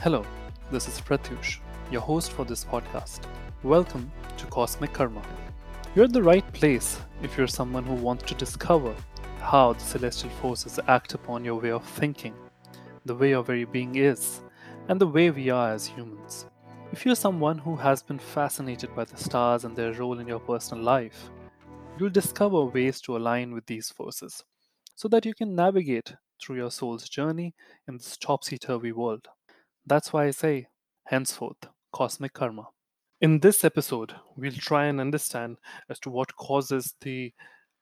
Hello, this is Pratyush, your host for this podcast. Welcome to Cosmic Karma. You're at the right place if you're someone who wants to discover how the celestial forces act upon your way of thinking, the way your very being is, and the way we are as humans. If you're someone who has been fascinated by the stars and their role in your personal life, you'll discover ways to align with these forces so that you can navigate through your soul's journey in this topsy turvy world. That's why I say, henceforth, cosmic karma. In this episode, we'll try and understand as to what causes the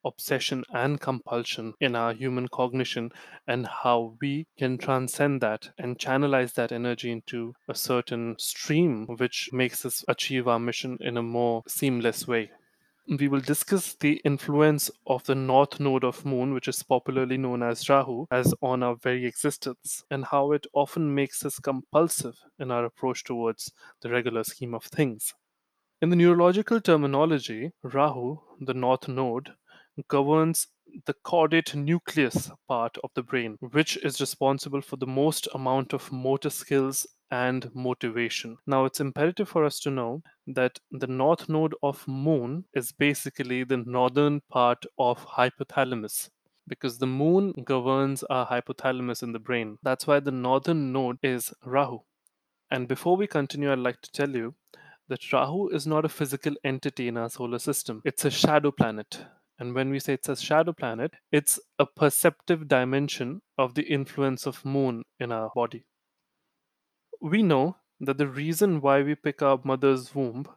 obsession and compulsion in our human cognition and how we can transcend that and channelize that energy into a certain stream which makes us achieve our mission in a more seamless way we will discuss the influence of the north node of moon which is popularly known as rahu as on our very existence and how it often makes us compulsive in our approach towards the regular scheme of things. In the neurological terminology rahu the north node governs the caudate nucleus part of the brain, which is responsible for the most amount of motor skills and motivation. Now, it's imperative for us to know that the north node of moon is basically the northern part of hypothalamus because the moon governs our hypothalamus in the brain. That's why the northern node is Rahu. And before we continue, I'd like to tell you that Rahu is not a physical entity in our solar system, it's a shadow planet. And when we say it's a shadow planet, it's a perceptive dimension of the influence of moon in our body. We know that the reason why we pick our mother's womb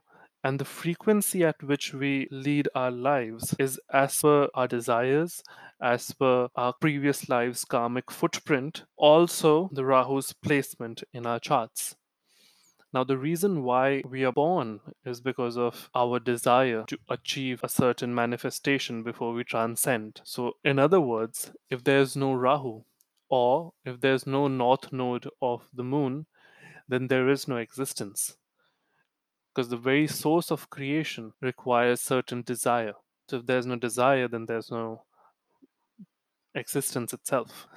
and the frequency at which we lead our lives is as per our desires, as per our previous lives' karmic footprint, also the Rahu's placement in our charts. Now, the reason why we are born is because of our desire to achieve a certain manifestation before we transcend. So, in other words, if there's no Rahu, or if there's no north node of the moon, then there is no existence. Because the very source of creation requires certain desire. So, if there's no desire, then there's no existence itself.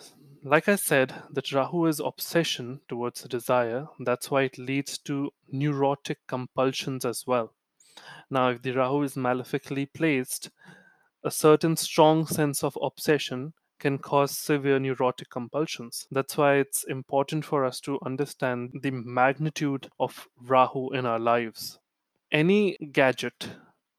Like I said, that Rahu is obsession towards the desire. That's why it leads to neurotic compulsions as well. Now, if the Rahu is malefically placed, a certain strong sense of obsession can cause severe neurotic compulsions. That's why it's important for us to understand the magnitude of Rahu in our lives. Any gadget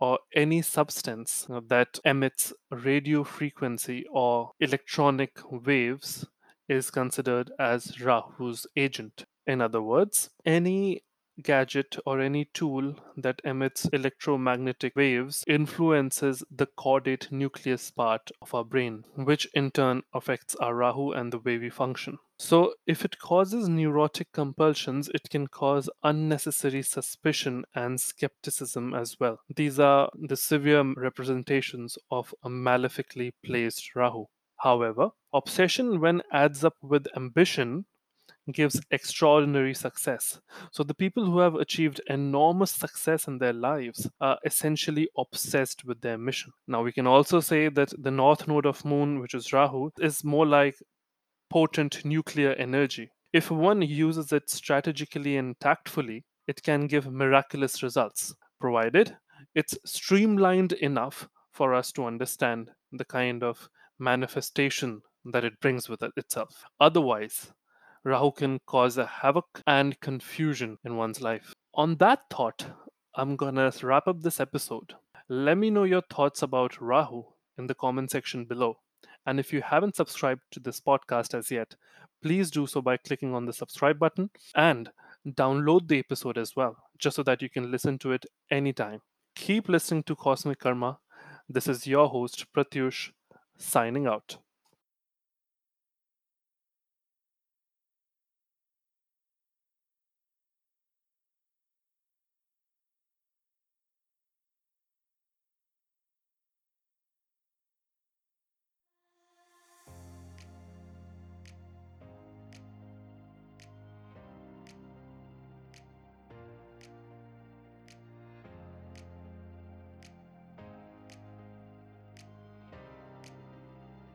or any substance that emits radio frequency or electronic waves is considered as Rahu's agent. In other words, any gadget or any tool that emits electromagnetic waves influences the caudate nucleus part of our brain, which in turn affects our Rahu and the way we function. So, if it causes neurotic compulsions, it can cause unnecessary suspicion and skepticism as well. These are the severe representations of a malefically placed Rahu. However, obsession, when adds up with ambition, gives extraordinary success. So, the people who have achieved enormous success in their lives are essentially obsessed with their mission. Now, we can also say that the north node of moon, which is Rahu, is more like potent nuclear energy. If one uses it strategically and tactfully, it can give miraculous results, provided it's streamlined enough for us to understand the kind of manifestation that it brings with it itself. Otherwise, Rahu can cause a havoc and confusion in one's life. On that thought, I'm gonna wrap up this episode. Let me know your thoughts about Rahu in the comment section below. And if you haven't subscribed to this podcast as yet, please do so by clicking on the subscribe button and download the episode as well, just so that you can listen to it anytime. Keep listening to Cosmic Karma. This is your host, Pratyush, signing out.